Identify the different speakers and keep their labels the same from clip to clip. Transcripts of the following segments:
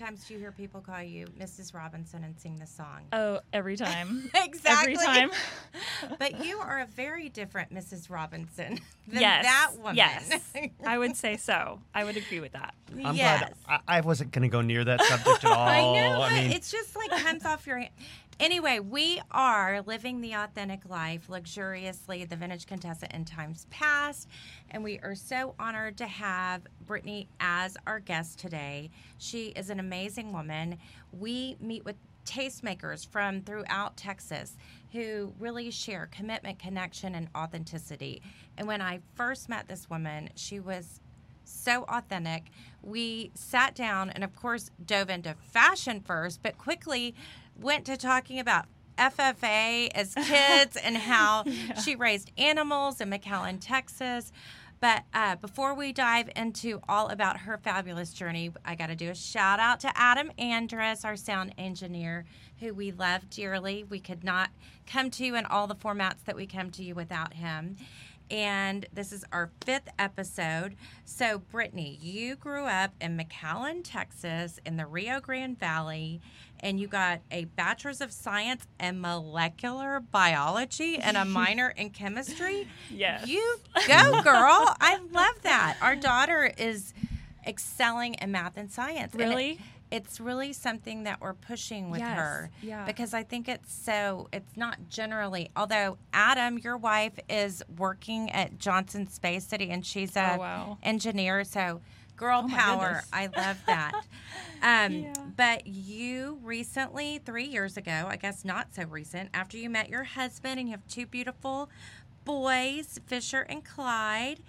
Speaker 1: many times do you hear people call you Mrs. Robinson and sing the song?
Speaker 2: Oh, every time.
Speaker 1: exactly.
Speaker 2: Every time.
Speaker 1: but you are a very different Mrs. Robinson than
Speaker 2: yes.
Speaker 1: that woman.
Speaker 2: Yes. I would say so. I would agree with that.
Speaker 3: I'm
Speaker 1: yes.
Speaker 3: glad I, I wasn't going to go near that subject at all.
Speaker 1: I know.
Speaker 3: I
Speaker 1: but
Speaker 3: mean,
Speaker 1: it's just like comes off your hand. Anyway, we are living the authentic life luxuriously, the vintage contestant in times past. And we are so honored to have Brittany as our guest today. She is an amazing woman. We meet with tastemakers from throughout Texas who really share commitment, connection, and authenticity. And when I first met this woman, she was so authentic. We sat down and, of course, dove into fashion first, but quickly went to talking about FFA as kids and how she raised animals in McAllen, Texas. But uh, before we dive into all about her fabulous journey, I got to do a shout out to Adam Andrus, our sound engineer, who we love dearly. We could not come to you in all the formats that we come to you without him and this is our fifth episode. So, Brittany, you grew up in McAllen, Texas, in the Rio Grande Valley, and you got a bachelor's of science in molecular biology and a minor in chemistry.
Speaker 2: Yes.
Speaker 1: You go, girl. I love that. Our daughter is excelling in math and science. and it-
Speaker 2: Really?
Speaker 1: It's really something that we're pushing with
Speaker 2: Yes,
Speaker 1: her
Speaker 2: yeah.
Speaker 1: because I think it's so it's not generally although Adam your wife is working at Johnson Space City and she's a
Speaker 2: Oh, wow.
Speaker 1: engineer so girl
Speaker 2: Oh,
Speaker 1: power. I love that um,
Speaker 2: Yeah.
Speaker 1: but you recently 3 years ago I guess not so recent after you met your husband and you have two beautiful boys Fisher and Clyde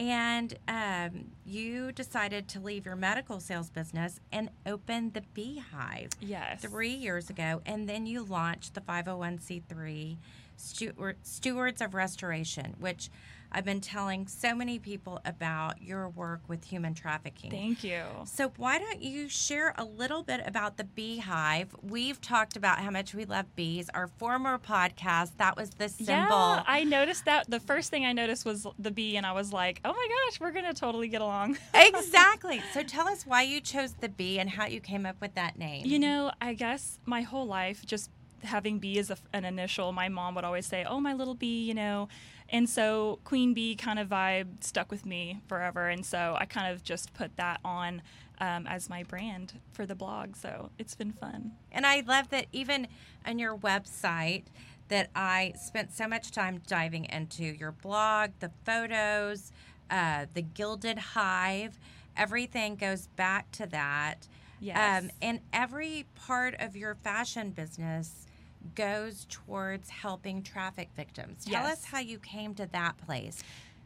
Speaker 1: and um, you decided to leave your medical sales business and open the Beehive
Speaker 2: Yes.
Speaker 1: three years ago, and then you launched the 501c3 Stewards of Restoration, which I've been telling so many people about your work with human trafficking.
Speaker 2: Thank you.
Speaker 1: So, why don't you share a little bit about the beehive? We've talked about how much we love bees. Our former podcast, that was the symbol.
Speaker 2: Yeah, I noticed that. The first thing I noticed was the bee, and I was like, "Oh my gosh, we're gonna totally get along."
Speaker 1: exactly. So, tell us why you chose the bee and how you came up with that name.
Speaker 2: You know, I guess my whole life, just having bee as a, an initial, my mom would always say, "Oh, my little bee," you know, and so Queen Bee kind of vibe stuck with me forever, and so I kind of just put that on um, as my brand for the blog. So it's been fun.
Speaker 1: And I love that even on your website that I spent so much time diving into your blog, the photos, uh, the gilded hive, everything goes back to that.
Speaker 2: Yes.
Speaker 1: Um, and every part of your fashion business goes towards helping traffic victims. Tell
Speaker 2: Yes.
Speaker 1: us how you came to that place.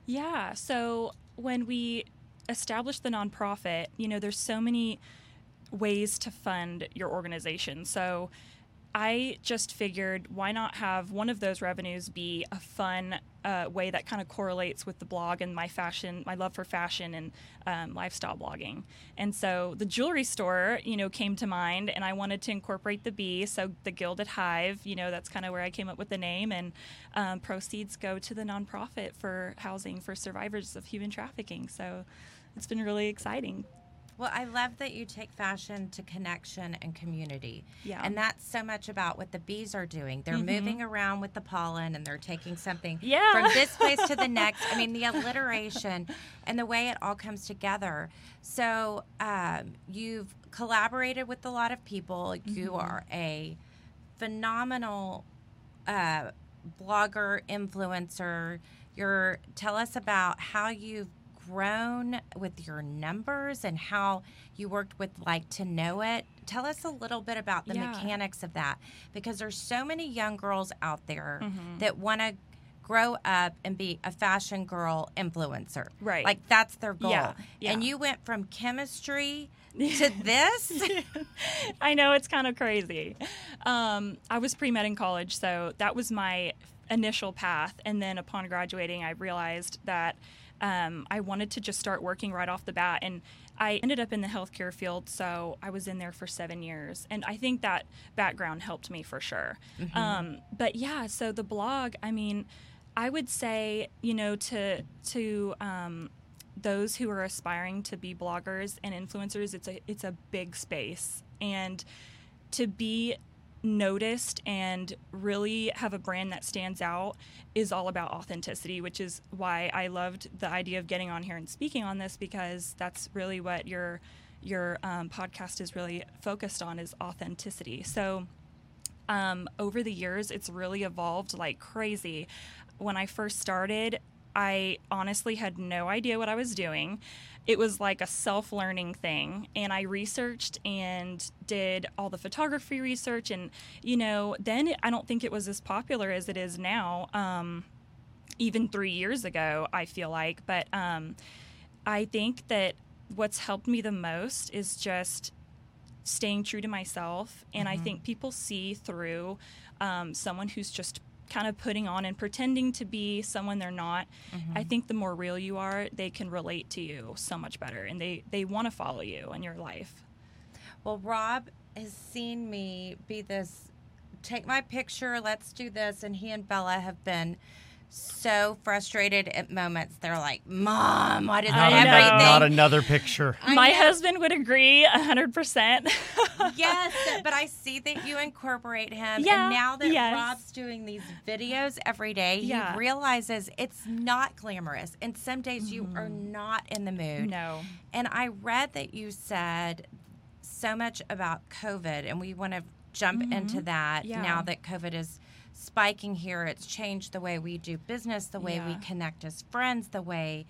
Speaker 2: Yeah. So when we established the nonprofit, you know, there's so many ways to fund your organization. So I just figured why not have one of those revenues be a fun uh, way that kind of correlates with the blog and my fashion, my love for fashion and um, lifestyle blogging. And so the jewelry store, you know, came to mind, and I wanted to incorporate the bee. So the Gilded Hive, you know, that's kind of where I came up with the name, and um, proceeds go to the nonprofit for housing for survivors of human trafficking. So it's been really exciting.
Speaker 1: Well, I love that you take fashion to connection and community.
Speaker 2: Yeah.
Speaker 1: And that's so much about what the bees are doing. They're moving around with the pollen and they're taking something
Speaker 2: Yeah.
Speaker 1: from this place to the next. I mean, the alliteration and the way it all comes together. So, um, you've collaborated with a lot of people. You are a phenomenal uh, blogger, influencer. You're tell us about how you've grown with your numbers and how you worked with LIKEtoKNOW.it. Tell us a little bit about the
Speaker 2: Yeah.
Speaker 1: mechanics of that because there's so many young girls out there
Speaker 2: Mm-hmm.
Speaker 1: that want to grow up and be a fashion girl influencer.
Speaker 2: Right.
Speaker 1: Like that's their goal.
Speaker 2: Yeah, yeah.
Speaker 1: And you went from chemistry to this?
Speaker 2: I know it's kind of crazy. Um, I was pre med in college, so that was my initial path. And then upon graduating, I realized that um, I wanted to just start working right off the bat. And I ended up in the healthcare field, so I was in there for seven years. And I think that background helped me for sure. Um, but yeah, so the blog, I mean, I would say, you know, to, to, um, those who are aspiring to be bloggers and influencers, it's a it's a big space, and to be noticed and really have a brand that stands out is all about authenticity, which is why I loved the idea of getting on here and speaking on this because that's really what your your um, podcast is really focused on is authenticity. So um, over the years, it's really evolved like crazy. When I first started, I honestly had no idea what I was doing. It was like a self learning thing. And I researched and did all the photography research. And, you know, then I don't think it was as popular as it is now, um, even three years ago, I feel like. But um, I think that what's helped me the most is just staying true to myself. And
Speaker 1: Mm-hmm.
Speaker 2: I think people see through um, someone who's just kind of putting on and pretending to be someone they're not.
Speaker 1: Mm-hmm.
Speaker 2: I think the more real you are, they can relate to you so much better and they, they want to follow you in your life.
Speaker 1: Well, Rob has seen me be this take my picture, let's do this. And he and Bella have been so frustrated at moments. They're like, Mom, why did
Speaker 2: I know.
Speaker 1: everything?
Speaker 3: Not another picture.
Speaker 1: I
Speaker 2: My
Speaker 1: know.
Speaker 2: husband would agree 100%.
Speaker 1: yes, but I see that you incorporate him.
Speaker 2: Yeah,
Speaker 1: and now that
Speaker 2: yes.
Speaker 1: Rob's doing these videos every day,
Speaker 2: Yeah.
Speaker 1: he realizes it's not glamorous. And some days you are not in the mood.
Speaker 2: no.
Speaker 1: And I read that you said so much about COVID, and we want to jump into that
Speaker 2: Mm-hmm. Yeah.
Speaker 1: now that COVID is spiking here. It's changed the way we do business, the way we connect as friends, the way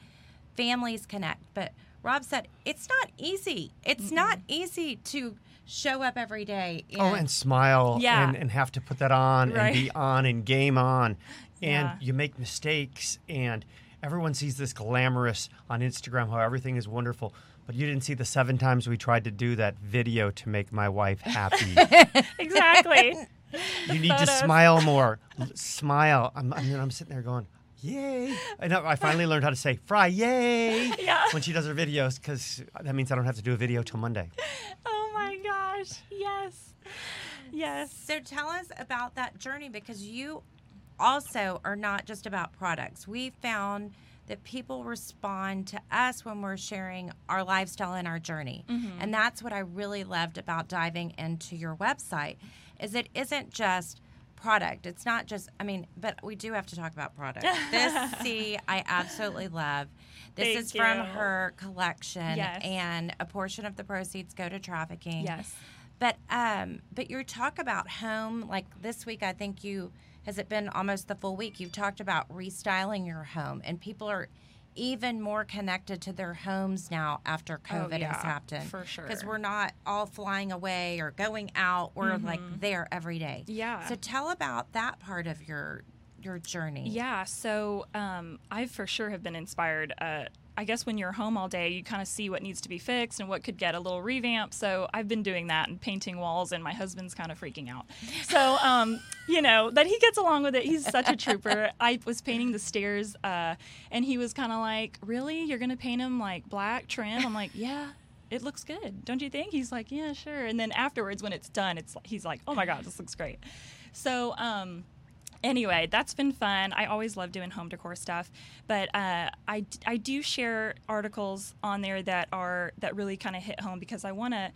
Speaker 1: families connect. But Rob said it's not easy. It's not easy to show up every day.
Speaker 3: Oh, and smile
Speaker 2: Yeah.
Speaker 3: and, and have to put that on
Speaker 2: Right.
Speaker 3: and be on and game on. And
Speaker 2: Yeah.
Speaker 3: you make mistakes and everyone sees this glamorous on Instagram how everything is wonderful. But you didn't see the seven times we tried to do that video to make my wife happy.
Speaker 2: Exactly.
Speaker 3: you need to
Speaker 2: photos.
Speaker 3: smile more. L- smile. I'm, I'm, I'm sitting there going, yay. I know. I finally learned how to say fry, yay,
Speaker 2: Yeah.
Speaker 3: when she does her videos because that means I don't have to do a video till Monday.
Speaker 2: oh my gosh. Yes. Yes.
Speaker 1: So tell us about that journey because you also are not just about products. We found that people respond to us when we're sharing our lifestyle and our journey. Mm-hmm. And that's what I really loved about diving into your website is it isn't just product. It's not just I mean, but we do have to talk about product. This C I absolutely love. This
Speaker 2: Thank
Speaker 1: is from her collection
Speaker 2: Yes.
Speaker 1: and a portion of the proceeds go to trafficking.
Speaker 2: Yes.
Speaker 1: But um, but your talk about home, like this week, I think you has it been almost the full week. You've talked about restyling your home, and people are even more connected to their homes now after COVID
Speaker 2: Oh, yeah,
Speaker 1: has happened.
Speaker 2: for sure.
Speaker 1: because we're not all flying away or going out. We're like there every day.
Speaker 2: Mm-hmm. Yeah.
Speaker 1: So tell about that part of your your journey.
Speaker 2: Yeah, so um, I for sure have been inspired. Uh, I guess when you're home all day, you kind of see what needs to be fixed and what could get a little revamp. So I've been doing that and painting walls, and my husband's kind of freaking out. So, um, you know, that he gets along with it. He's such a trooper. I was painting the stairs, uh, and he was kind of like, Really? You're going to paint them like black trim? I'm like, Yeah. It looks good, don't you think? He's like, yeah, sure. And then afterwards, when it's done, it's he's like, oh my god, this looks great. So, um, anyway, that's been fun. I always love doing home decor stuff, but uh, I I do share articles on there that are that really kind of hit home because I want to,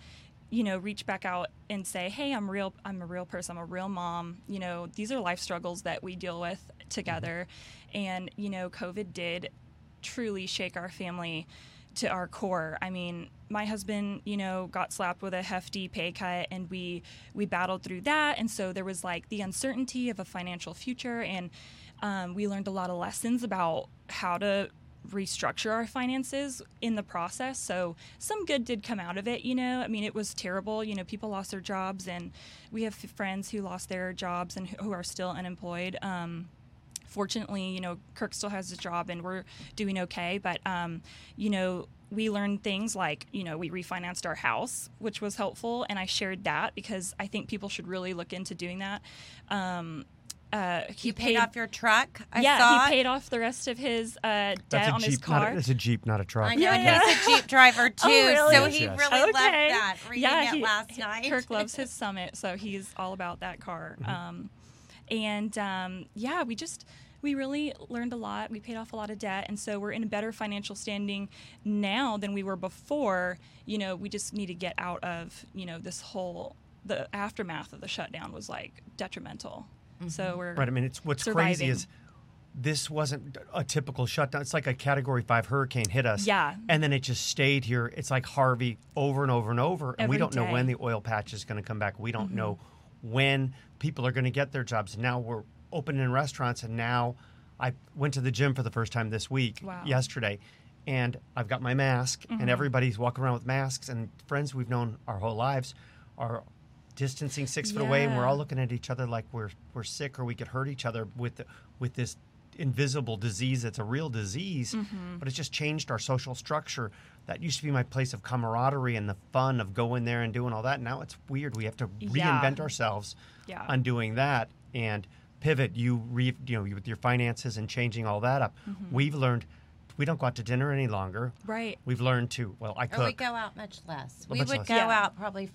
Speaker 2: you know, reach back out and say, hey, I'm real. I'm a real person. I'm a real mom. You know, these are life struggles that we deal with together, and you know, COVID did truly shake our family to our core. I mean, my husband, you know, got slapped with a hefty pay cut and we we battled through that. And so there was like the uncertainty of a financial future and um, we learned a lot of lessons about how to restructure our finances in the process. So some good did come out of it you know? I mean it was terrible. You know people lost their jobs and we have friends who lost their jobs and who are still unemployed. Um, fortunately, you know, Kirk still has his job and we're doing okay. But, um, you know, we learned things like, you know, we refinanced our house, which was helpful. And I shared that because I think people should really look into doing that. Um, uh, he
Speaker 1: You paid, off your truck. I
Speaker 2: yeah,
Speaker 1: saw
Speaker 2: he paid off the rest of his uh, debt on
Speaker 3: Jeep,
Speaker 2: his car.
Speaker 3: a, that's a Jeep, not a truck.
Speaker 1: I know,
Speaker 2: Yeah, yeah.
Speaker 1: he's a Jeep driver too,
Speaker 2: really?
Speaker 1: so
Speaker 3: Yes,
Speaker 1: he
Speaker 3: yes.
Speaker 1: really loved
Speaker 2: Okay.
Speaker 1: that. Reading
Speaker 2: yeah,
Speaker 1: it
Speaker 2: he-
Speaker 1: last night.
Speaker 2: Kirk loves his Summit, so he's all about that car.
Speaker 3: Mm-hmm.
Speaker 2: Um, and um, yeah, we just we really learned a lot. We paid off a lot of debt, and so we're in a better financial standing now than we were before. You know, we just need to get out of you know this whole the aftermath of the shutdown was like detrimental. So we're
Speaker 3: Right. I mean, it's what's
Speaker 2: surviving.
Speaker 3: crazy is this wasn't a typical shutdown. It's like a Category Five hurricane hit us.
Speaker 2: Yeah.
Speaker 3: And then it just stayed here. It's like Harvey over and over and over, and we don't know when.
Speaker 2: Mm-hmm.
Speaker 3: the oil patch is going to come back. We don't know when people are going to get their jobs. Now we're opening restaurants, and now I went to the gym for the first time this week,
Speaker 2: Wow.
Speaker 3: yesterday. And I've got my mask,
Speaker 2: Mm-hmm.
Speaker 3: and everybody's walking around with masks. And friends we've known our whole lives are distancing six foot away, and we're all looking at each other like we're we're sick or we could hurt each other with the, with this invisible disease that's a real disease
Speaker 2: Mm-hmm.
Speaker 3: but it's just changed our social structure that used to be my place of camaraderie and the fun of going there and doing all that now it's weird we have to
Speaker 2: Yeah.
Speaker 3: reinvent ourselves
Speaker 2: Yeah.
Speaker 3: on doing that and pivot you re, you know with your finances and changing all that up
Speaker 2: Mm-hmm.
Speaker 3: we've learned we don't go out to dinner any longer
Speaker 2: right.
Speaker 3: we've learned to well i
Speaker 1: Or we go out much less. We
Speaker 3: much
Speaker 1: would
Speaker 3: less.
Speaker 1: go
Speaker 2: Yeah.
Speaker 1: out probably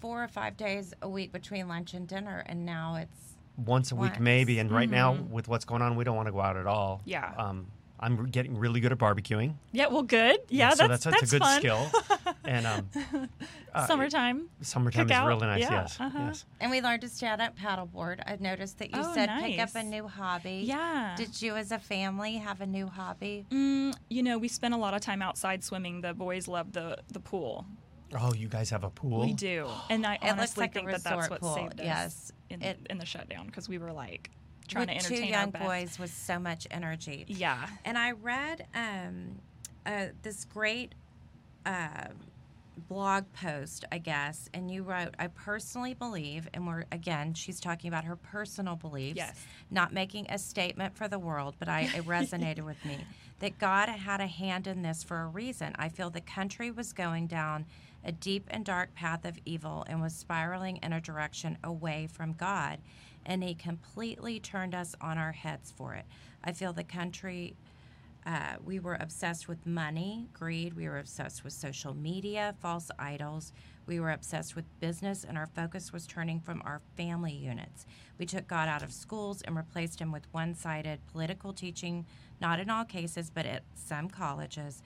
Speaker 1: four or five days a week between lunch and dinner, and now it's
Speaker 3: once a week maybe and right now with what's going on we don't want to go out at all
Speaker 2: Mm-hmm. Yeah.
Speaker 3: um, i'm getting really good at barbecuing
Speaker 2: Yeah. Well, good. Yeah.
Speaker 3: so
Speaker 2: that's
Speaker 3: that's, that's, a good
Speaker 2: fun.
Speaker 3: skill and um, uh,
Speaker 2: Summertime.
Speaker 3: summertime is
Speaker 2: Cookout.
Speaker 3: really nice
Speaker 2: Yeah,
Speaker 3: yes
Speaker 2: uh-huh.
Speaker 3: yes
Speaker 1: and we learned to stand up paddleboard. I've noticed that you
Speaker 2: Oh,
Speaker 1: said pick up a new hobby.
Speaker 2: Yeah.
Speaker 1: Did you, as a family, have a new hobby?
Speaker 2: Mm, you know, we spent a lot of time outside swimming. The boys love the the pool.
Speaker 3: oh you guys have a pool
Speaker 2: We do, and I
Speaker 1: It looks
Speaker 2: honestly
Speaker 1: like a
Speaker 2: think that that's
Speaker 1: resort
Speaker 2: what
Speaker 1: pool,
Speaker 2: saved us
Speaker 1: yes.
Speaker 2: in,
Speaker 1: It-
Speaker 2: in the shutdown because we were like trying
Speaker 1: With
Speaker 2: to
Speaker 1: two
Speaker 2: entertain
Speaker 1: young
Speaker 2: our best.
Speaker 1: boys with so much energy.
Speaker 2: Yeah,
Speaker 1: And I read um, uh, this great uh, blog post, I guess, and you wrote, I personally believe, and we're, again, she's talking about her personal beliefs,
Speaker 2: Yes.
Speaker 1: not making a statement for the world, but I, it resonated with me, that God had a hand in this for a reason. I feel the country was going down a deep and dark path of evil and was spiraling in a direction away from God. And he completely turned us on our heads for it. I feel the country uh, we were obsessed with money, greed. We were obsessed with social media, false idols. We were obsessed with business, and our focus was turning from our family units. We took God out of schools and replaced him with one sided political teaching, not in all cases, but at some colleges.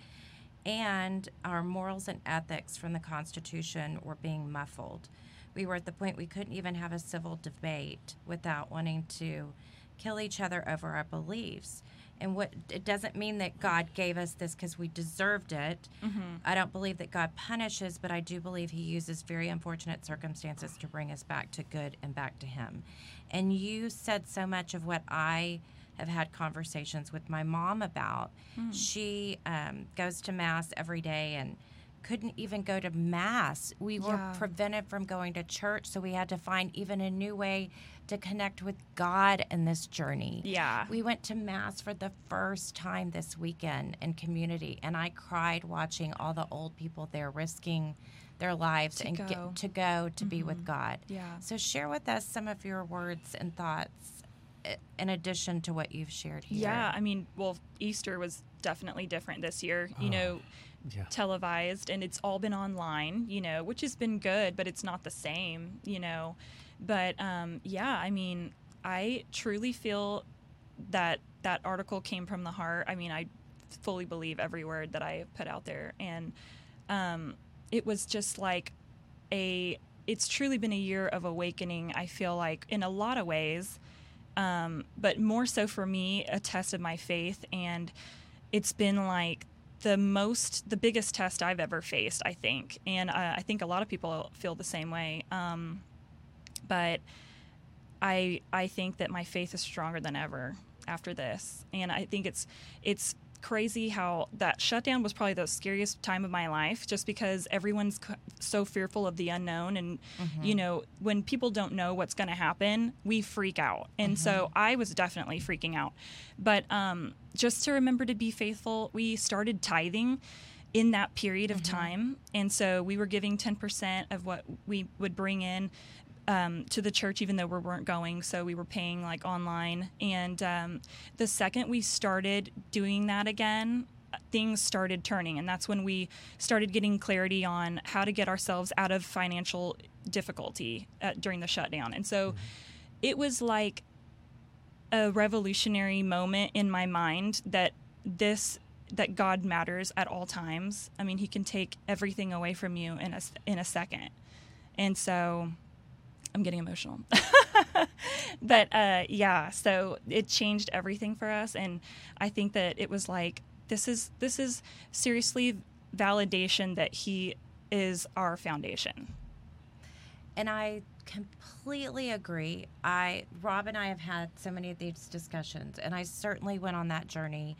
Speaker 1: And our morals and ethics from the Constitution were being muffled. We were at the point we couldn't even have a civil debate without wanting to kill each other over our beliefs. And what it doesn't mean that God gave us this because we deserved it. I don't believe that God punishes, but I do believe He uses very unfortunate circumstances to bring us back to good and back to Him. And you said so much of what I have had conversations with my mom about. She um, goes to Mass every day and couldn't even go to Mass. We were
Speaker 2: Yeah.
Speaker 1: prevented from going to church, so we had to find even a new way to connect with God in this journey.
Speaker 2: Yeah.
Speaker 1: We went to Mass for the first time this weekend in community, and I cried watching all the old people there risking their lives
Speaker 2: To
Speaker 1: and
Speaker 2: go.
Speaker 1: get to go to be with mm-hmm. God.
Speaker 2: Yeah.
Speaker 1: So share with us some of your words and thoughts eh, in addition to what you've shared here.
Speaker 2: yeah. I mean, well, Easter was definitely different this year. You oh. know,
Speaker 3: yeah.
Speaker 2: televised and it's all been online you know which has been good but it's not the same you know. But um, yeah i mean i truly feel that that article came from the heart. I mean i fully believe every word that i put out there. And um, it was just like a it's truly been a year of awakening i feel like in a lot of ways. Um, but more so for me a test of my faith. And it's been like the most the biggest test i've ever faced i think and uh, i think a lot of people feel the same way um, but i i think that my faith is stronger than ever after this and i think it's it's crazy how that shutdown was probably the scariest time of my life just because everyone's so fearful of the unknown and mm-hmm. you know when people don't know what's going to happen we freak out. And so mm-hmm. i was definitely freaking out. But um, just to remember to be faithful we started tithing in that period of mm-hmm. time. And so we were giving 10% of what we would bring in um, to the church, even though we weren't going. So we were paying like online. And um, the second we started doing that again, things started turning. And that's when we started getting clarity on how to get ourselves out of financial difficulty uh, during the shutdown. And so it was like, a revolutionary moment in my mind that this that God matters at all times. I mean, He can take everything away from you in a in a second, and so I'm getting emotional. but uh, yeah, so it changed everything for us, and I think that it was like this is this is seriously validation that He is our foundation.
Speaker 1: And I completely agree. I Rob and I have had so many of these discussions, and I certainly went on that journey.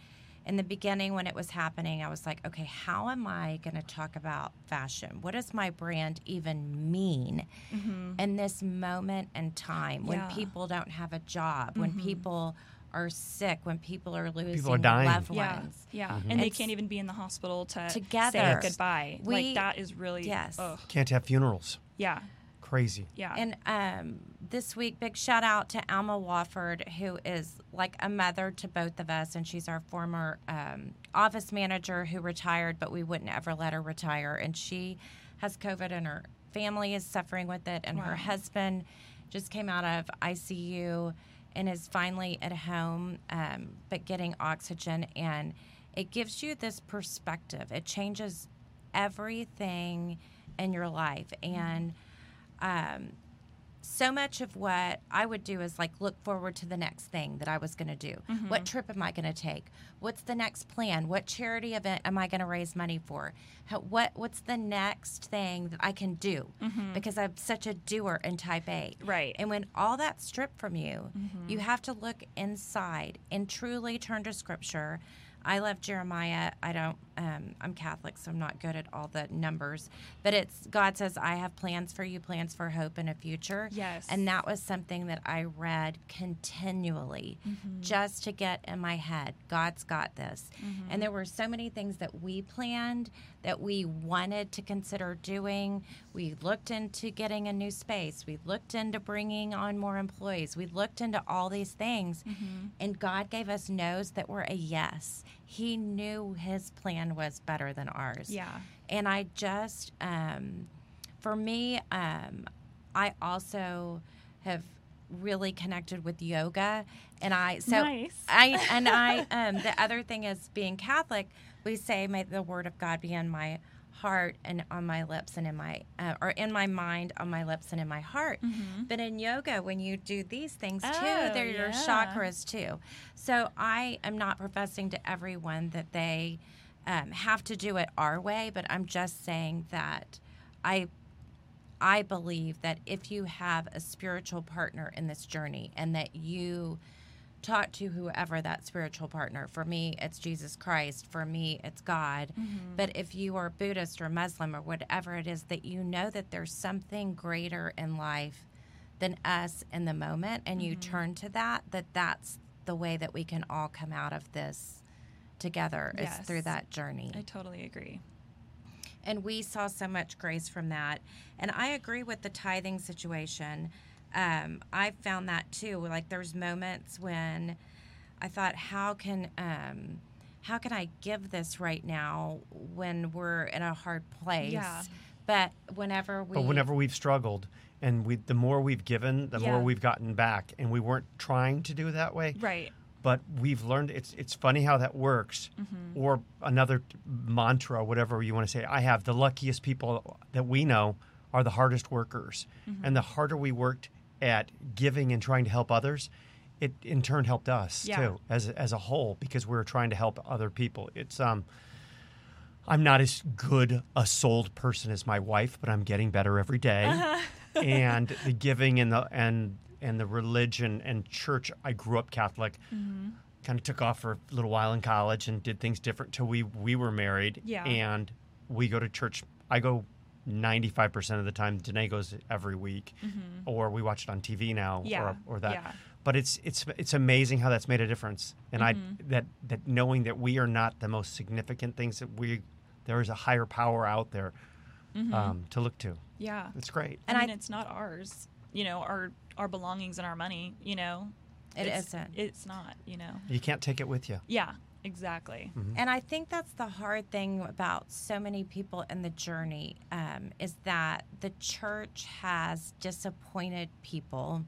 Speaker 1: In the beginning, when it was happening, I was like, okay, how am I going to talk about fashion? What does my brand even mean mm-hmm. in this moment and time when
Speaker 2: Yeah.
Speaker 1: people don't have a job, when mm-hmm. people are sick, when people are losing
Speaker 3: are dying.
Speaker 1: loved
Speaker 2: Yeah,
Speaker 1: ones?
Speaker 2: yeah, and mm-hmm.
Speaker 1: they
Speaker 2: can't even be in the hospital to
Speaker 1: Together.
Speaker 2: say goodbye.
Speaker 1: We-
Speaker 2: like that is really
Speaker 1: Yes.
Speaker 2: ugh.
Speaker 3: Can't have funerals.
Speaker 2: yeah,
Speaker 3: Crazy.
Speaker 2: yeah,
Speaker 1: And um, this week, big shout out to Alma Wofford, who is like a mother to both of us. And she's our former um, office manager who retired, but we wouldn't ever let her retire. And she has COVID, and her family is suffering with it. And her husband just came out of ICU and is finally at home, um, but getting oxygen. And it gives you this perspective, it changes everything in your life. And um, so much of what I would do is like look forward to the next thing that I was going to do. Mm-hmm. What trip am I going to take? What's the next plan? What charity event am I going to raise money for? How, what What's the next thing that I can do? Mm-hmm. Because I'm such a doer in Type A.
Speaker 2: Right.
Speaker 1: And when all that's stripped from you, mm-hmm. you have to look inside and truly turn to Scripture. I love Jeremiah. I don't. Um, I'm Catholic, so I'm not good at all the numbers. But it's God says, "I have plans for you, plans for hope and a future."
Speaker 2: Yes.
Speaker 1: And that was something that I read continually, mm-hmm. just to get in my head, God's got this. Mm-hmm. And there were so many things that we planned that we wanted to consider doing. We looked into getting a new space. We looked into bringing on more employees. We looked into all these things, mm-hmm. and God gave us no's that were a yes. He knew His plan was better than ours.
Speaker 2: Yeah.
Speaker 1: And I just, um, for me, um, I also have really connected with yoga, and I so
Speaker 2: Nice.
Speaker 1: I and I um, the other thing is being Catholic. We say, "May the Word of God be in my heart and on my lips and in my uh, or in my mind, on my lips and in my heart." But in yoga, when you do these things too,
Speaker 2: Oh,
Speaker 1: they're your
Speaker 2: yeah.
Speaker 1: chakras too. So I am not professing to everyone that they um, have to do it our way, but I'm just saying that I I believe that if you have a spiritual partner in this journey and that you talk to whoever that spiritual partner, for me, it's Jesus Christ, for me, it's God. Mm-hmm. But if you are Buddhist or Muslim or whatever it is, that you know that there's something greater in life than us in the moment and you mm-hmm. turn to that, that that's the way that we can all come out of this together is through that journey
Speaker 2: I totally agree.
Speaker 1: and we saw so much grace from that. And I agree with the tithing situation. Um, I found that too. Like there's moments when I thought, how can um, how can I give this right now when we're in a hard place?
Speaker 2: Yeah.
Speaker 1: But whenever we,
Speaker 3: But whenever we've struggled, and we, the more we've given, the
Speaker 2: Yeah.
Speaker 3: more we've gotten back, and we weren't trying to do that way.
Speaker 2: Right.
Speaker 3: But we've learned it's it's funny how that works.
Speaker 2: Mm-hmm.
Speaker 3: Or another mantra, whatever you want to say. I have the luckiest people that we know are the hardest workers,
Speaker 2: Mm-hmm.
Speaker 3: and the harder we worked at giving and trying to help others, it in turn helped us
Speaker 2: Yeah.
Speaker 3: too as a- as a whole because we were trying to help other people. It's um. I'm not as good a souled person as my wife, but I'm getting better every day. and the giving and the and and the religion and church. I grew up Catholic.
Speaker 2: Mm-hmm.
Speaker 3: Kind of took off for a little while in college and did things different till we we were married.
Speaker 2: Yeah.
Speaker 3: And we go to church. I go 95% of the time. Danae goes every week, or we watch it on TV now,
Speaker 2: Mm-hmm. Yeah,
Speaker 3: or, or that.
Speaker 2: yeah.
Speaker 3: But it's it's it's amazing how that's made a difference, and I
Speaker 2: Mm-hmm.
Speaker 3: that that knowing that we are not the most significant things that we there is a higher power out there um, to look to.
Speaker 2: Yeah.
Speaker 3: It's great.
Speaker 1: And
Speaker 2: I mean,
Speaker 1: I-
Speaker 2: it's not ours. You know, our our belongings and our money. You know,
Speaker 1: It
Speaker 2: it's,
Speaker 1: isn't.
Speaker 2: It's not. You know.
Speaker 3: You can't take it with you.
Speaker 2: Yeah. Exactly.
Speaker 1: And I think that's the hard thing about so many people in the journey um, is that the church has disappointed people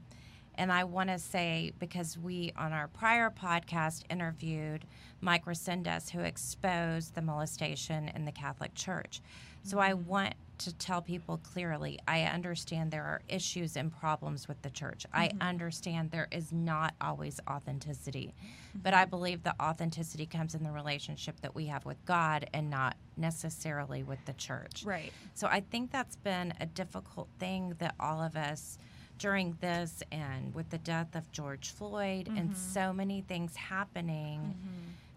Speaker 1: And I want to say, because we on our prior podcast interviewed Mike Rezendes, who exposed the molestation in the Catholic Church. So I want to tell people clearly I understand there are issues and problems with the church. I mm-hmm. understand there is not always authenticity, mm-hmm. but I believe the authenticity comes in the relationship that we have with God and not necessarily with the church.
Speaker 2: Right.
Speaker 1: So I think that's been a difficult thing that all of us during this and with the death of George Floyd and mm-hmm. so many things happening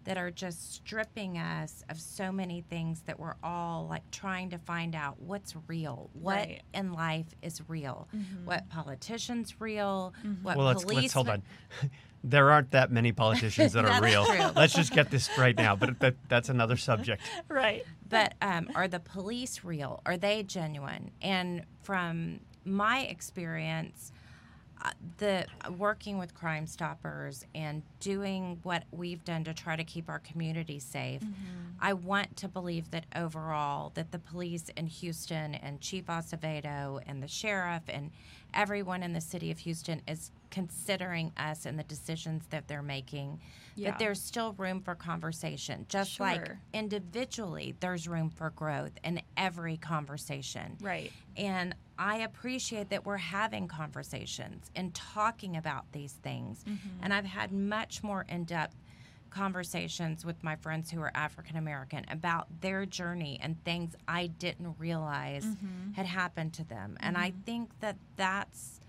Speaker 1: that are just stripping us of so many things that we're all like trying to find out what's real, what
Speaker 2: Right.
Speaker 1: in life is real, what politicians real, what
Speaker 3: well, let's,
Speaker 1: police
Speaker 3: let's hold on. There aren't that many politicians that are real.
Speaker 1: true.
Speaker 3: Let's just get this right now. But that, that's another subject.
Speaker 2: Right.
Speaker 1: but um, are the police real? Are they genuine? And from my experience, uh, the working with Crime Stoppers and doing what we've done to try to keep our community safe, mm-hmm. I want to believe that overall that the police in Houston and Chief Acevedo and the sheriff and everyone in the city of Houston is considering us and the decisions that they're making.
Speaker 2: Yeah.
Speaker 1: But there's still room for conversation, just like individually, there's room for growth in every conversation.
Speaker 2: Right.
Speaker 1: And I appreciate that we're having conversations and talking about these things.
Speaker 2: Mm-hmm.
Speaker 1: And I've had much more in depth conversations with my friends who are African American about their journey and things I didn't realize
Speaker 2: Mm-hmm.
Speaker 1: had happened to them. And I think that that's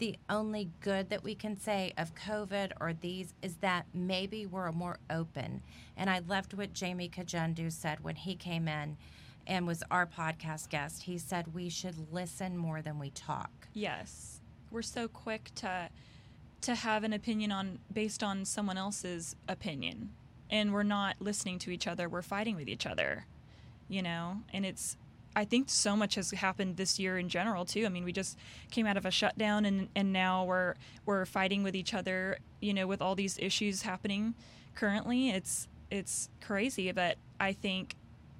Speaker 1: the only good that we can say of COVID or these is that maybe we're more open. And I loved what Jamie Kajendu said when he came in and was our podcast guest. He said we should listen more than we talk.
Speaker 2: Yes. We're so quick to to have an opinion on based on someone else's opinion. And we're not listening to each other. We're fighting with each other. You know? And it's I think so much has happened this year in general too. I mean, we just came out of a shutdown and and now we're we're fighting with each other, you know, with all these issues happening currently. It's it's crazy, but I think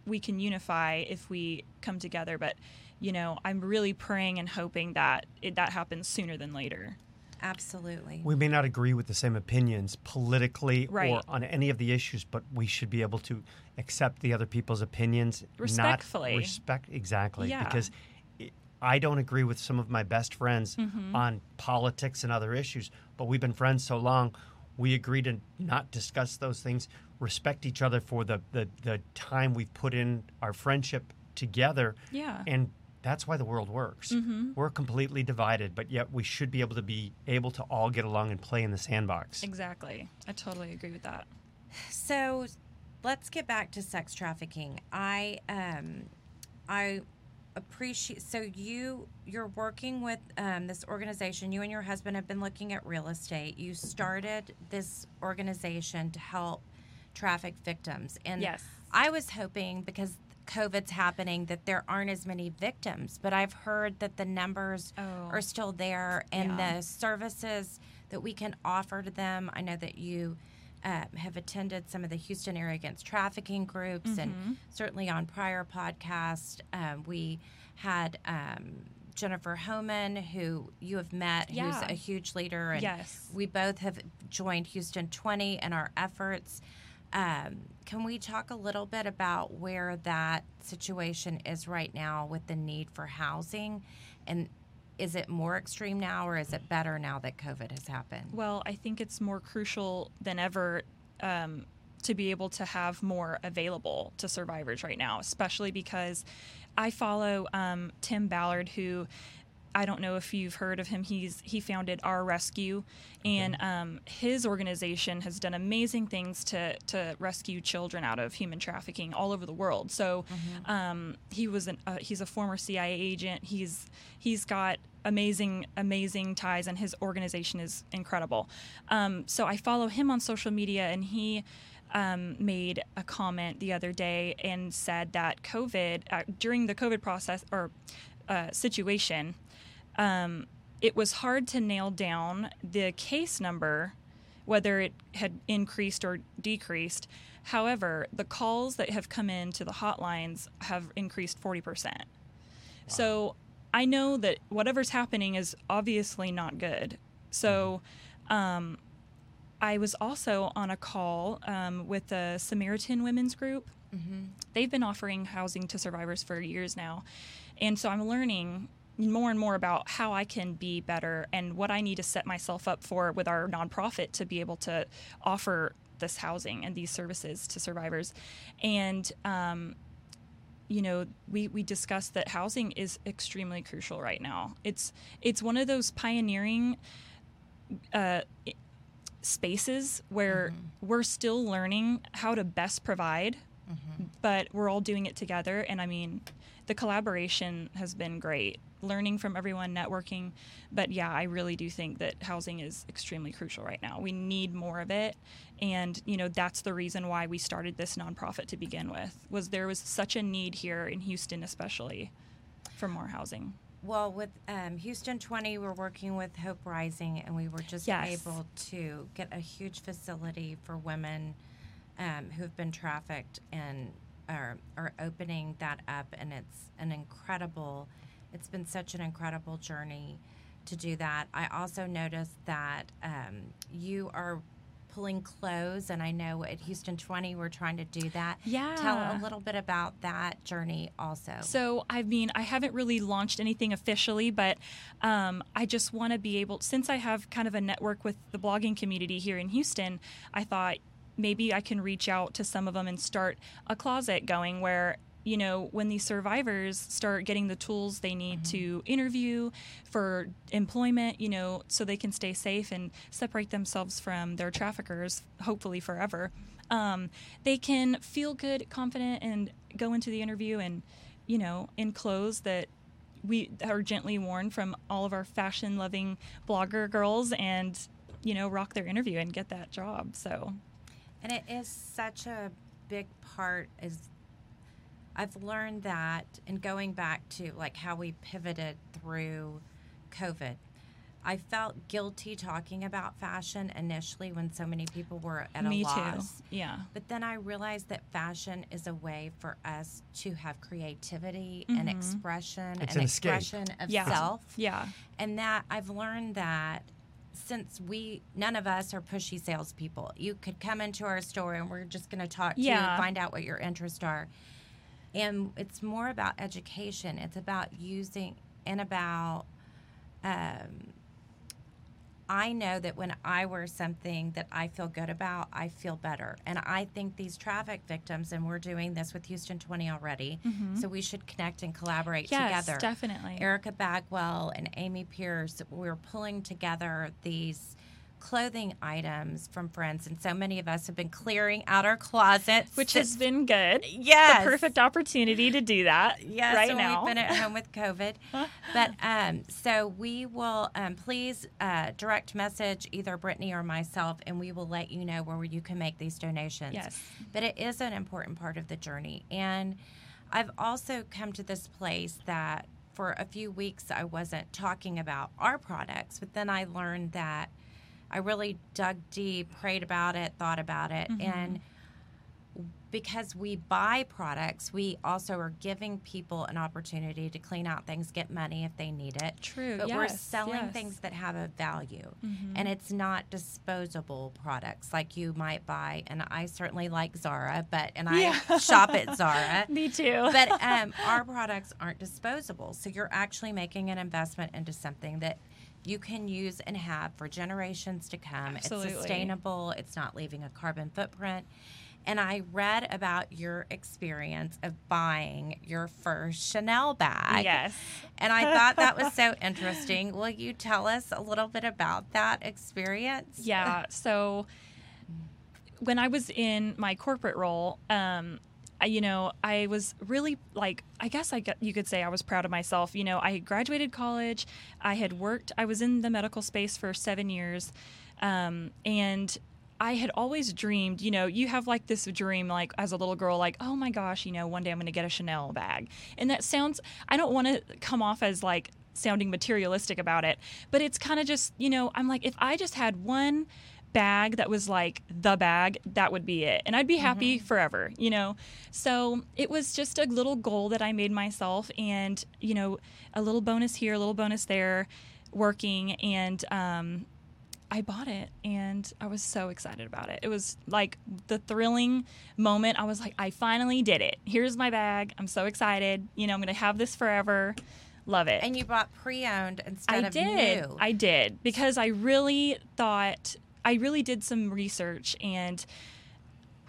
Speaker 2: we can unify if we come together, but you know, I'm really praying and hoping that it, that happens sooner than later.
Speaker 1: Absolutely.
Speaker 3: We may not agree with the same opinions politically or on any of the issues, but we should be able to accept the other people's opinions.
Speaker 2: Respectfully.
Speaker 3: Respect exactly.
Speaker 2: Yeah.
Speaker 3: Because i- I don't agree with some of my best friends
Speaker 2: Mm-hmm.
Speaker 3: on politics and other issues, but we've been friends so long. We agree to not discuss those things, respect each other for the, the, the time we've put in our friendship together.
Speaker 2: Yeah.
Speaker 3: And that's why the world works.
Speaker 2: Mm-hmm.
Speaker 3: We're completely divided, but yet we should be able to be able to all get along and play in the sandbox.
Speaker 2: Exactly. I totally agree with that.
Speaker 1: So let's get back to sex trafficking. I um I appreciate so you you're working with um, this organization you and your husband have been looking at real estate you started this organization to help traffic victims and
Speaker 2: Yes.
Speaker 1: i was hoping because covid's happening that there aren't as many victims but i've heard that the numbers
Speaker 2: Oh.
Speaker 1: are still there and
Speaker 2: Yeah.
Speaker 1: the services that we can offer to them i know that you um, have attended some of the Houston area against trafficking groups,
Speaker 2: Mm-hmm.
Speaker 1: and certainly on prior podcasts, um, we had um, Jennifer Homan, who you have met,
Speaker 2: Yeah.
Speaker 1: who's a huge leader, and
Speaker 2: Yes.
Speaker 1: we both have joined Houston 20 in our efforts. Um, can we talk a little bit about where that situation is right now with the need for housing, and is it more extreme now, or is it better now that COVID has happened?
Speaker 2: Well, I think it's more crucial than ever um, to be able to have more available to survivors right now, especially because I follow um, Tim Ballard, who I don't know if you've heard of him. He's he founded Our Rescue, and um, his organization has done amazing things to to rescue children out of human trafficking all over the world. So um, he was an uh, he's a former CIA agent. He's he's got amazing amazing ties, and his organization is incredible. Um, so I follow him on social media, and he. Um, made a comment the other day and said that COVID uh, during the COVID process or uh, situation, um, it was hard to nail down the case number, whether it had increased or decreased. However, the calls that have come in to the hotlines have increased 40%. So I know that whatever's happening is obviously not good. So, um, I was also on a call um, with the Samaritan Women's Group.
Speaker 1: Mm-hmm.
Speaker 2: They've been offering housing to survivors for years now. And so I'm learning more and more about how I can be better and what I need to set myself up for with our nonprofit to be able to offer this housing and these services to survivors. And, um, you know, we, we discussed that housing is extremely crucial right now. It's it's one of those pioneering uh, spaces where
Speaker 1: Mm-hmm.
Speaker 2: we're still learning how to best provide,
Speaker 1: Mm-hmm.
Speaker 2: but we're all doing it together. And I mean, the collaboration has been great, learning from everyone, networking. But yeah, I really do think that housing is extremely crucial right now. We need more of it. And, you know, that's the reason why we started this nonprofit to begin with, was there was such a need here in Houston, especially for more housing.
Speaker 1: Well, with um, Houston 20, we're working with Hope Rising, and we were just
Speaker 2: Yes.
Speaker 1: able to get a huge facility for women um, who have been trafficked and are, are opening that up. And it's an incredible, it's been such an incredible journey to do that. I also noticed that um, you are pulling clothes, and I know at Houston 20, we're trying to do that.
Speaker 2: Yeah.
Speaker 1: Tell a little bit about that journey also.
Speaker 2: So, I mean, I haven't really launched anything officially, but um, I just want to be able, since I have kind of a network with the blogging community here in Houston, I thought maybe I can reach out to some of them and start a closet going where you know, when these survivors start getting the tools they need to interview for employment, you know, so they can stay safe and separate themselves from their traffickers, hopefully forever, um, they can feel good, confident, and go into the interview and, you know, in clothes that we are gently worn from all of our fashion loving blogger girls and, you know, rock their interview and get that job. So,
Speaker 1: And it is such a big part is I've learned that in going back to like how we pivoted through COVID. I felt guilty talking about fashion initially when so many people were at
Speaker 2: me
Speaker 1: a
Speaker 2: too.
Speaker 1: loss.
Speaker 2: Yeah.
Speaker 1: But then I realized that fashion is a way for us to have creativity and expression
Speaker 3: It's
Speaker 1: and
Speaker 3: an escape.
Speaker 1: expression of
Speaker 2: Mm-hmm. Yeah.
Speaker 1: self
Speaker 2: Yeah.
Speaker 1: and that I've learned that since we none of us are pushy salespeople, you could come into our store and we're just going to talk to you,
Speaker 2: Yeah.
Speaker 1: find out what your interests are, and it's more about education. It's about using and about. Um, I know that when I wear something that I feel good about, I feel better. And I think these traffic victims, and we're doing this with Houston 20 already, so we should connect and collaborate
Speaker 2: Mm-hmm. Yes,
Speaker 1: together.
Speaker 2: definitely.
Speaker 1: Erica Bagwell and Amy Pierce, we're pulling together these clothing items from friends, and so many of us have been clearing out our closets,
Speaker 2: Which has been good.
Speaker 1: yes,
Speaker 2: The perfect opportunity to do that
Speaker 1: Yes,
Speaker 2: right
Speaker 1: when
Speaker 2: now.
Speaker 1: we've been at home with COVID. but um, so we will um, please uh, direct message either Brittany or myself, and we will let you know where you can make these donations.
Speaker 2: Yes.
Speaker 1: But it is an important part of the journey. And I've also come to this place that for a few weeks I wasn't talking about our products, but then I learned that I really dug deep, prayed about it, thought about it,
Speaker 2: Mm-hmm.
Speaker 1: and because we buy products, we also are giving people an opportunity to clean out things, get money if they need it.
Speaker 2: True,
Speaker 1: But we're selling
Speaker 2: yes. Mm-hmm.
Speaker 1: things that have a value. And it's not disposable products like you might buy. And I certainly like Zara, but, and I
Speaker 2: Yeah.
Speaker 1: shop at Zara.
Speaker 2: Me too.
Speaker 1: but um, our products aren't disposable. So you're actually making an investment into something that you can use and have for generations to come.
Speaker 2: Absolutely.
Speaker 1: It's sustainable, it's not leaving a carbon footprint. And I read about your experience of buying your first Chanel bag.
Speaker 2: yes.
Speaker 1: And I thought that was so interesting. Will you tell us a little bit about that experience?
Speaker 2: Yeah. So when I was in my corporate role, um, you know, I was really like, I guess I you could say I was proud of myself. You know, I graduated college, I had worked, I was in the medical space for seven years, um, and I had always dreamed, you know, you have like this dream, like as a little girl, like, oh my gosh, you know, one day I'm going to get a Chanel bag. And that sounds, I don't want to come off as like sounding materialistic about it, but it's kind of just, you know, I'm like, if I just had one bag that was like the bag, that would be it. And I'd be happy forever, you know? So it was just a little goal that I made myself and, you know, a little bonus here, a little bonus there, working. And, um, I bought it and I was so excited about it. It was like the thrilling moment. I was like, I finally did it. Here's my bag. I'm so excited. You know, I'm going to have this forever. Love it.
Speaker 1: And you bought pre-owned instead
Speaker 2: I
Speaker 1: of
Speaker 2: did.
Speaker 1: new.
Speaker 2: I did because I really thought I really did some research and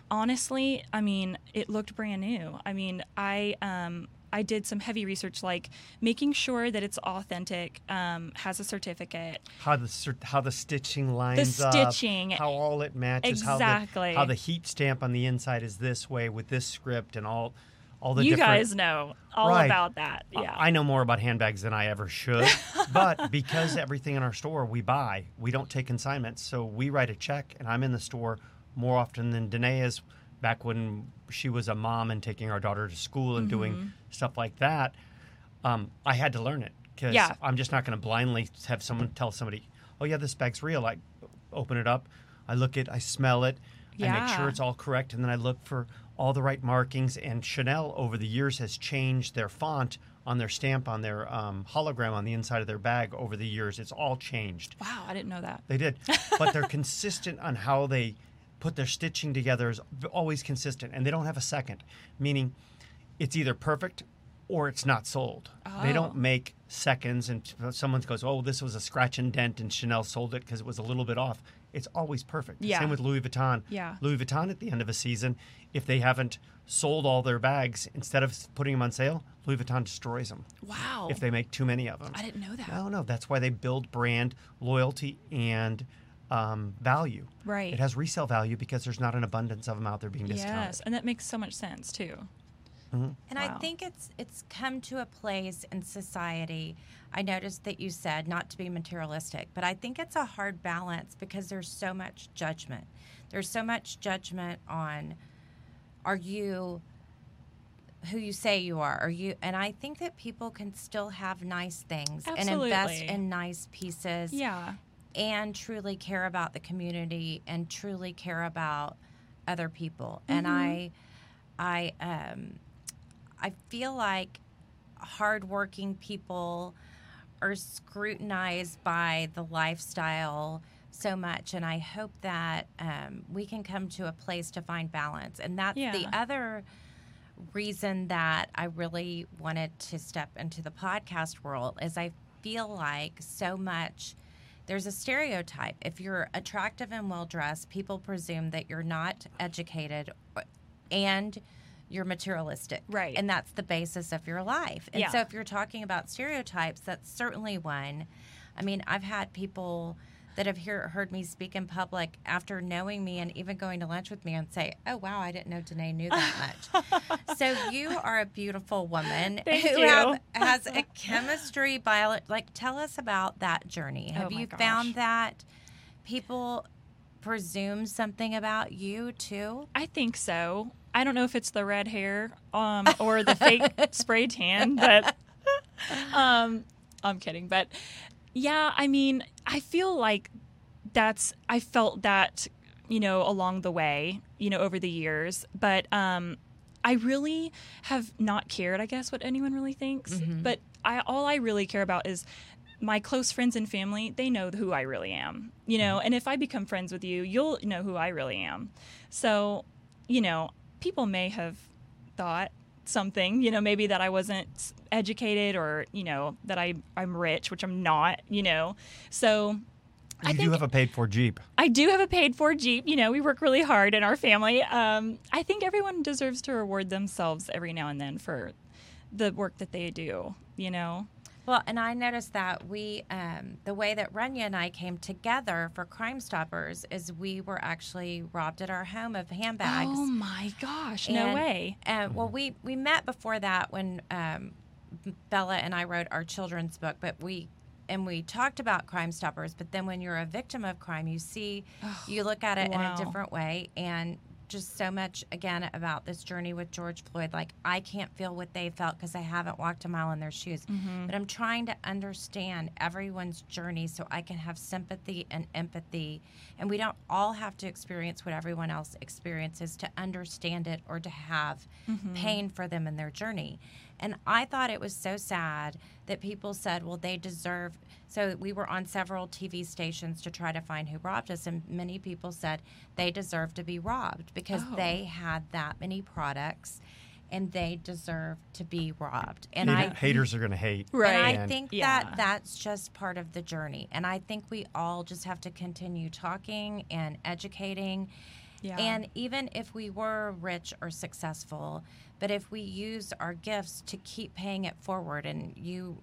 Speaker 2: honestly, I mean, it looked brand new. I mean, I um I did some heavy research like making sure that it's authentic, um, has a certificate.
Speaker 3: how the how the stitching lines up,
Speaker 2: stitching.
Speaker 3: how all it matches, how
Speaker 2: Exactly.
Speaker 3: the, how the heat stamp on the inside is this way with this script and all all the
Speaker 2: you guys know all
Speaker 3: Right.
Speaker 2: about that. Yeah.
Speaker 3: I know more about handbags than I ever should, but because everything in our store we buy, we don't take consignments. So we write a check, and I'm in the store more often than Danae is. Back when she was a mom and taking our daughter to school and
Speaker 2: Mm-hmm.
Speaker 3: doing stuff like that, um, I had to learn it because
Speaker 2: Yeah.
Speaker 3: I'm just not going to blindly have someone tell somebody, "Oh yeah, this bag's real." I open it up, I look at it, I smell it, yeah. I make sure it's all correct, and then I look for all the right markings. And Chanel over the years has changed their font on their stamp on their um, hologram on the inside of their bag over the years. It's all changed.
Speaker 2: wow, I didn't know that.
Speaker 3: They did, but they're consistent on how they put their stitching together. Is always consistent, and they don't have a second. Meaning, it's either perfect or it's not sold. They
Speaker 2: Oh.
Speaker 3: don't make seconds, and someone goes, "Oh, this was a scratch and dent," and Chanel sold it because it was a little bit off. It's always perfect.
Speaker 2: Yeah.
Speaker 3: Same with Louis Vuitton.
Speaker 2: Yeah.
Speaker 3: Louis Vuitton at the end of a season, if they haven't sold all their bags, instead of putting them on sale, Louis Vuitton destroys them
Speaker 2: Wow.
Speaker 3: if they make too many of them.
Speaker 2: I didn't know that.
Speaker 3: No, no, that's why they build brand loyalty and um, value.
Speaker 2: Right.
Speaker 3: It has resale value because there's not an abundance of them out there being discounted.
Speaker 2: Yes, and that makes so much sense too.
Speaker 1: And I think it's it's come to a place in society. I noticed that you said not to be materialistic, but I think it's a hard balance because there's so much judgment. There's so much judgment on are you who you say you are? Are you and I think that people can still have nice things and invest in nice pieces
Speaker 2: Yeah.
Speaker 1: and truly care about the community and truly care about other people. And I, I, um, I feel like hardworking people are scrutinized by the lifestyle so much, and I hope that um, we can come to a place to find balance. And that's the other reason that I really wanted to step into the podcast world is I feel like so much there's a stereotype. If you're attractive and well dressed, people presume that you're not educated and you're materialistic.
Speaker 2: Right.
Speaker 1: And that's the basis of your life. And
Speaker 2: Yeah.
Speaker 1: so if you're talking about stereotypes, that's certainly one. I mean, I've had people that have hear, heard me speak in public after knowing me and even going to lunch with me and say, "Oh wow, I didn't know Danae knew that much." so you are a beautiful woman
Speaker 2: Thank
Speaker 1: who
Speaker 2: you.
Speaker 1: have, has a chemistry bio. Like, tell us about that journey. Oh have
Speaker 2: Oh,
Speaker 1: you
Speaker 2: gosh.
Speaker 1: found that people presume something about you too?
Speaker 2: I think so. I don't know if it's the red hair um, or the fake spray tan, but um, I'm kidding. But yeah, I mean, I feel like that's I felt that you know along the way, you know, over the years. But um, I really have not cared, I guess, what anyone really thinks. But I all I really care about is my close friends and family, they know who I really am, you know, and if I become friends with you, you'll know who I really am. So, you know, people may have thought something, you know, maybe that I wasn't educated or, you know, that I, I'm rich, which I'm not, you know. So I
Speaker 3: You do have a paid for Jeep.
Speaker 2: I do have a paid for Jeep. You know, we work really hard in our family. Um, I think everyone deserves to reward themselves every now and then for the work that they do, you know.
Speaker 1: Well, and I noticed that we, um, the way that Runya and I came together for Crime Stoppers is we were actually robbed at our home of handbags.
Speaker 2: Oh my gosh, no way.
Speaker 1: And well, we we met before that when um, Bella and I wrote our children's book, but we and we talked about Crime Stoppers. But then when you're a victim of crime, you see, you look at it in a different way, and just so much again about this journey with George Floyd. Like I can't feel what they felt because I haven't walked a mile in their shoes, mm-hmm. but I'm trying to understand everyone's journey so I can have sympathy and empathy. And we don't all have to experience what everyone else experiences to understand it or to have mm-hmm. pain for them in their journey. And I thought it was so sad that people said, well, they deserve. So we were on several TV stations to try to find who robbed us, and many people said they deserve to be robbed because
Speaker 2: Oh.
Speaker 1: they had that many products and they deserve to be robbed. And
Speaker 3: Hater-
Speaker 1: I
Speaker 3: haters are going to hate.
Speaker 2: Right.
Speaker 1: and I think
Speaker 2: Yeah.
Speaker 1: that that's just part of the journey. And I think we all just have to continue talking and educating.
Speaker 2: Yeah.
Speaker 1: And even if we were rich or successful, but if we use our gifts to keep paying it forward, and you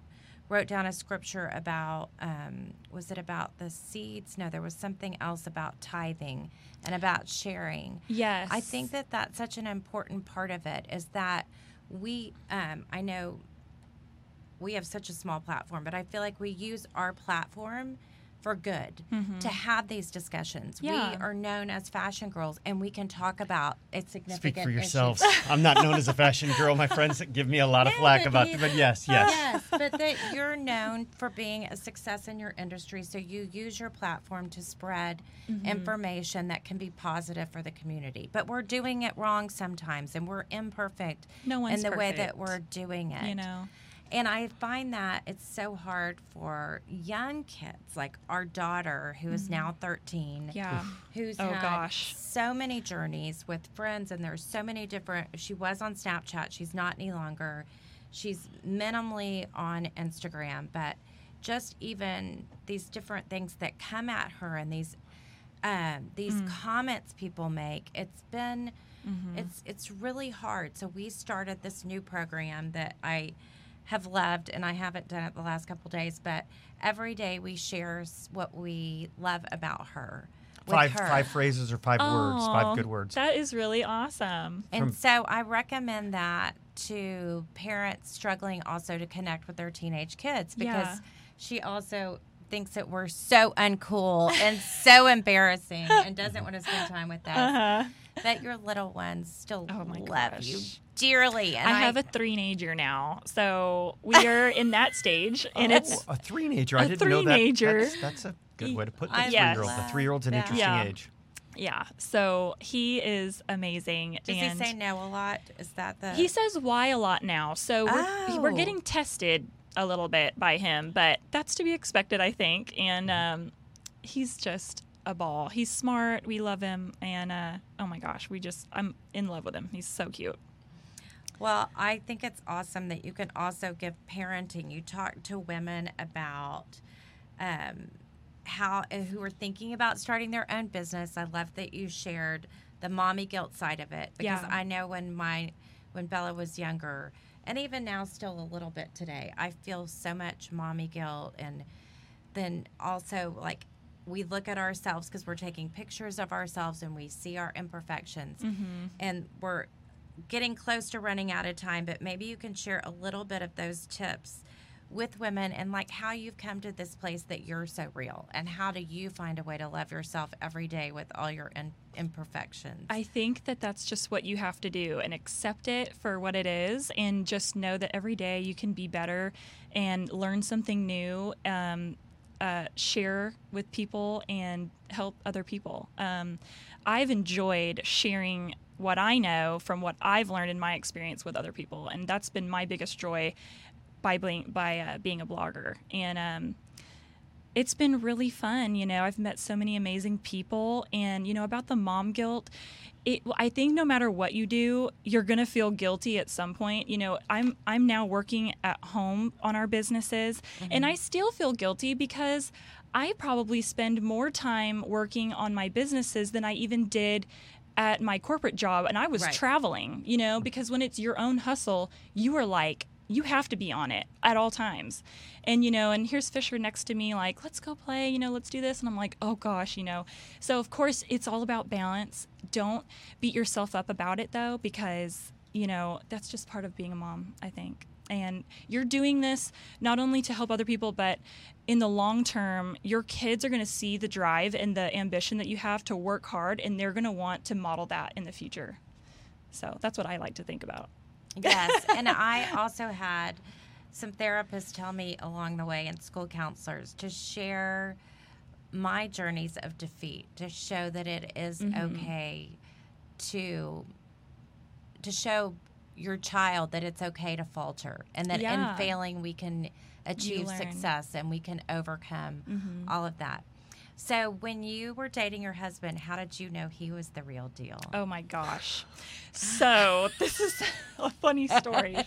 Speaker 1: wrote down a scripture about, um, was it about the seeds? No, there was something else about tithing and about sharing.
Speaker 2: yes.
Speaker 1: I think that that's such an important part of it is that we, um, I know we have such a small platform, but I feel like we use our platform for good to have these discussions.
Speaker 2: Mm-hmm. Yeah.
Speaker 1: We are known as fashion girls and we can talk about its significant
Speaker 3: Speak for
Speaker 1: issues.
Speaker 3: yourselves. I'm not known as a fashion girl. My friends give me a lot of
Speaker 1: No,
Speaker 3: flack
Speaker 1: but
Speaker 3: about
Speaker 1: you-
Speaker 3: But yes, yes.
Speaker 1: Yes, but that you're known for being a success in your industry, so you use your platform to spread
Speaker 2: Mm-hmm.
Speaker 1: information that can be positive for the community. But we're doing it wrong sometimes, and we're imperfect
Speaker 2: No one's
Speaker 1: in the way that we're doing it.
Speaker 2: You know.
Speaker 1: And I find that it's so hard for young kids, like our daughter, who is now 13,
Speaker 2: Mm-hmm. Yeah.
Speaker 1: who's
Speaker 2: Oh,
Speaker 1: had
Speaker 2: gosh.
Speaker 1: so many journeys with friends, and there's so many different. She was on Snapchat, she's not any longer. She's minimally on Instagram, but just even these different things that come at her and these um, these
Speaker 2: Mm.
Speaker 1: comments people make. It's been
Speaker 2: Mm-hmm.
Speaker 1: it's it's really hard. So we started this new program that I have loved, and I haven't done it the last couple days, but every day we share s- what we love about her.
Speaker 3: Five
Speaker 1: her.
Speaker 3: five phrases or five words, five good words.
Speaker 2: That is really awesome.
Speaker 1: And
Speaker 3: from-
Speaker 1: so I recommend that to parents struggling also to connect with their teenage kids because
Speaker 2: Yeah.
Speaker 1: she also thinks that we're so uncool and so embarrassing and doesn't want to spend time with us.
Speaker 2: Uh-huh.
Speaker 1: That your little ones still
Speaker 2: Oh my
Speaker 1: love you dearly. And
Speaker 2: I have a three-nager now, so we are in that stage, and it's
Speaker 3: Oh, a three-nager. I
Speaker 2: a
Speaker 3: didn't know that. That's, that's a good way to put the three-year-old. The three-year-old's an
Speaker 1: that.
Speaker 3: interesting
Speaker 2: Yeah.
Speaker 3: age.
Speaker 2: yeah. So he is amazing,
Speaker 1: Does
Speaker 2: and
Speaker 1: he say no a lot? Is that the
Speaker 2: He says why a lot now. So we're, we're
Speaker 1: Oh.
Speaker 2: getting tested a little bit by him, but that's to be expected, I think. And um, he's just a ball. He's smart. We love him. And uh, oh my gosh, we just, I'm in love with him. He's so cute.
Speaker 1: Well, I think it's awesome that you can also give parenting. You talk to women about um, how uh, who are thinking about starting their own business. I love that you shared the mommy guilt side of it because
Speaker 2: Yeah.
Speaker 1: I know when my when Bella was younger, and even now, still a little bit today, I feel so much mommy guilt, and then also like we look at ourselves because we're taking pictures of ourselves and we see our imperfections. Mm-hmm. And we're getting close to running out of time but maybe you can share a little bit of those tips with women and like how you've come to this place that you're so real and how do you find a way to love yourself every day with all your in- imperfections
Speaker 2: I think that that's just what you have to do and accept it for what it is and just know that every day you can be better and learn something new, um, uh, share with people and help other people. Um, I've enjoyed sharing what I know from what I've learned in my experience with other people, and that's been my biggest joy by being, by uh, being a blogger. And um, it's been really fun. You know, I've met so many amazing people, and you know about the mom guilt. It, I think no matter what you do, you're gonna feel guilty at some point. You know, I'm I'm now working at home on our businesses, and I still feel guilty because I probably spend more time working on my businesses than I even did at my corporate job, and I was
Speaker 1: Right.
Speaker 2: traveling. You know, because when it's your own hustle, you are like you have to be on it at all times. And you know, and here's Fisher next to me like, "Let's go play, you know, let's do this." And I'm like, "Oh gosh, you know." So of course, it's all about balance. Don't beat yourself up about it though because, you know, that's just part of being a mom, I think. And you're doing this not only to help other people, but in the long term, your kids are going to see the drive and the ambition that you have to work hard, and they're going to want to model that in the future. So that's what I like to think about.
Speaker 1: Yes and i also had some therapists tell me along the way and school counselors to share my journeys of defeat to show that it is
Speaker 2: Mm-hmm.
Speaker 1: okay to to show your child that it's okay to falter and that
Speaker 2: Yeah.
Speaker 1: in failing we can achieve.
Speaker 2: Mm-hmm.
Speaker 1: success and we can overcome all of that. So when you were dating your husband, how did you know he was the real deal?
Speaker 2: Oh my gosh. So this is a funny story.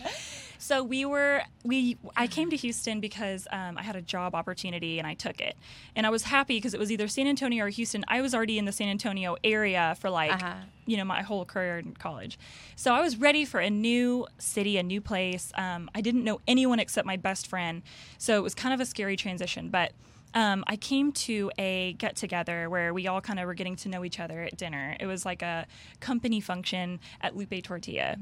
Speaker 2: So we were we I came to Houston because um, I had a job opportunity and I took it, and I was happy because it was either San Antonio or Houston. I was already in the San Antonio area for like
Speaker 1: Uh-huh.
Speaker 2: you know my whole career in college, so I was ready for a new city, a new place. Um, I didn't know anyone except my best friend, so it was kind of a scary transition, but. Um, I came to a get together where we all kind of were getting to know each other at dinner. It was like a company function at Lupe Tortilla.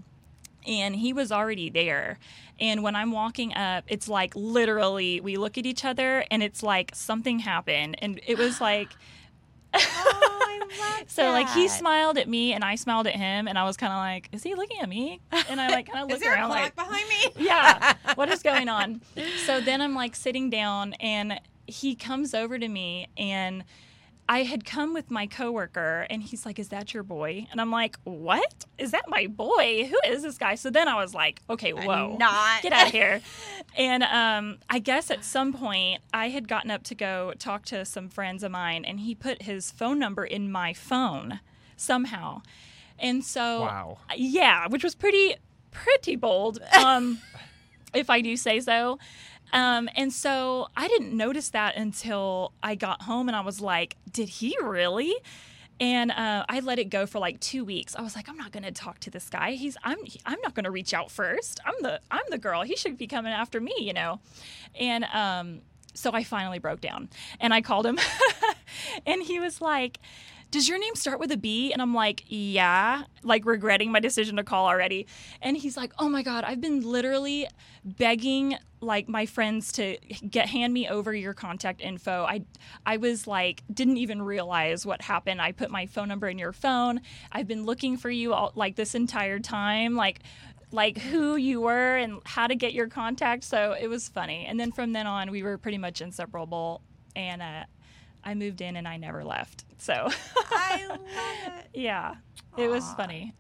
Speaker 2: And he was already there. And when I'm walking up, it's like literally we look at each other and it's like something happened. And it was like,
Speaker 1: oh, I love
Speaker 2: so like he smiled at me and I smiled at him. And I was kind of like, is he looking at me? And I like kind of looked around
Speaker 1: clock
Speaker 2: like,
Speaker 1: behind me?
Speaker 2: yeah, what is going on? So then I'm like sitting down and he comes over to me and I had come with my coworker and he's like, Is that your boy? And I'm like, What? Is that my boy? Who is this guy? So then I was like, Okay, whoa.
Speaker 1: not.
Speaker 2: Get out of here. And um, I guess at some point I had gotten up to go talk to some friends of mine and he put his phone number in my phone somehow. And so
Speaker 3: Wow.
Speaker 2: yeah, which was pretty pretty bold, um, if I do say so. Um, and so I didn't notice that until I got home, and I was like, "Did he really?" And uh, I let it go for like two weeks. I was like, "I'm not going to talk to this guy. He's I'm I'm not going to reach out first. I'm the I'm the girl. He should be coming after me, you know." And um, so I finally broke down, and I called him, and he was like does your name start with a B? And I'm like, yeah, like regretting my decision to call already. And he's like, oh my God, I've been literally begging like my friends to get hand me over your contact info. I I was like didn't even realize what happened. I put my phone number in your phone. I've been looking for you all like this entire time. Like like who you were and how to get your contact. So it was funny. And then from then on we were pretty much inseparable and uh I moved in and I never left. So
Speaker 1: I love it.
Speaker 2: yeah, it was funny.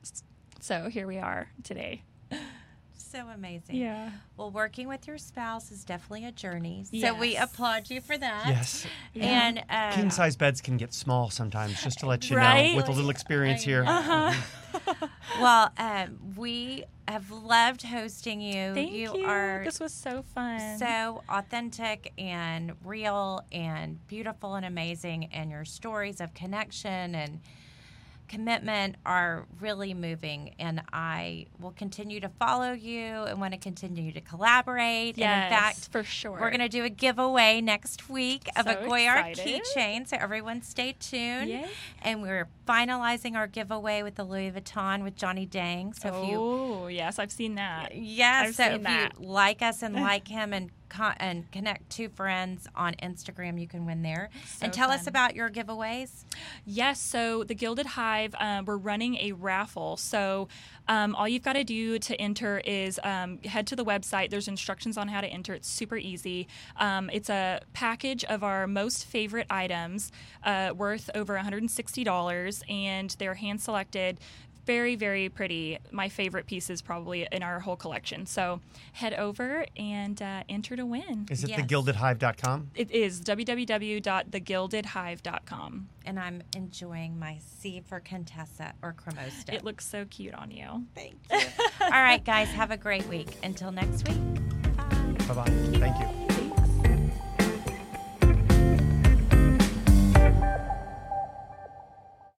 Speaker 2: So here we are today.
Speaker 1: So amazing.
Speaker 2: Yeah.
Speaker 1: Well, working with your spouse is definitely a journey. So we applaud you for that.
Speaker 3: Yes.
Speaker 1: And uh,
Speaker 3: King size beds can get small sometimes, just to let you
Speaker 2: Right?
Speaker 3: know, with a little experience here.
Speaker 2: Uh huh.
Speaker 1: well, um, we have loved hosting you.
Speaker 2: Thank you.
Speaker 1: are
Speaker 2: This was so fun.
Speaker 1: so authentic and real and beautiful and amazing and your stories of connection and commitment are really moving and I will continue to follow you and want to continue to collaborate
Speaker 2: yes,
Speaker 1: and in fact
Speaker 2: for sure.
Speaker 1: we're going to do a giveaway next week of a
Speaker 2: So
Speaker 1: Goyard keychain so everyone stay tuned
Speaker 2: Yay.
Speaker 1: and we're finalizing our giveaway with the Louis Vuitton with Johnny Dang so if you
Speaker 2: Oh yes, I've seen that.
Speaker 1: Yes.
Speaker 2: I've
Speaker 1: so
Speaker 2: seen
Speaker 1: if
Speaker 2: that.
Speaker 1: you like us and like him and con- and connect two friends on Instagram, you can win there.
Speaker 2: So
Speaker 1: and tell us about your giveaways.
Speaker 2: Yes, so the Gilded Hive, um, we're running a raffle. So um, all you've got to do to enter is um, head to the website. There's instructions on how to enter. It's super easy. Um, it's a package of our most favorite items uh, worth over $160, and they're hand selected. Very, very pretty. My favorite pieces probably in our whole collection. So head over and uh, enter to win.
Speaker 3: Is it
Speaker 1: Yes.
Speaker 3: thegildedhive.com?
Speaker 2: It is www.thegildedhive.com.
Speaker 1: And I'm enjoying my C for Contessa or Cremosta.
Speaker 2: It looks so cute on you.
Speaker 1: Thank you. All right, guys, have a great week. Until next week. Bye.
Speaker 3: Bye bye. Thank you.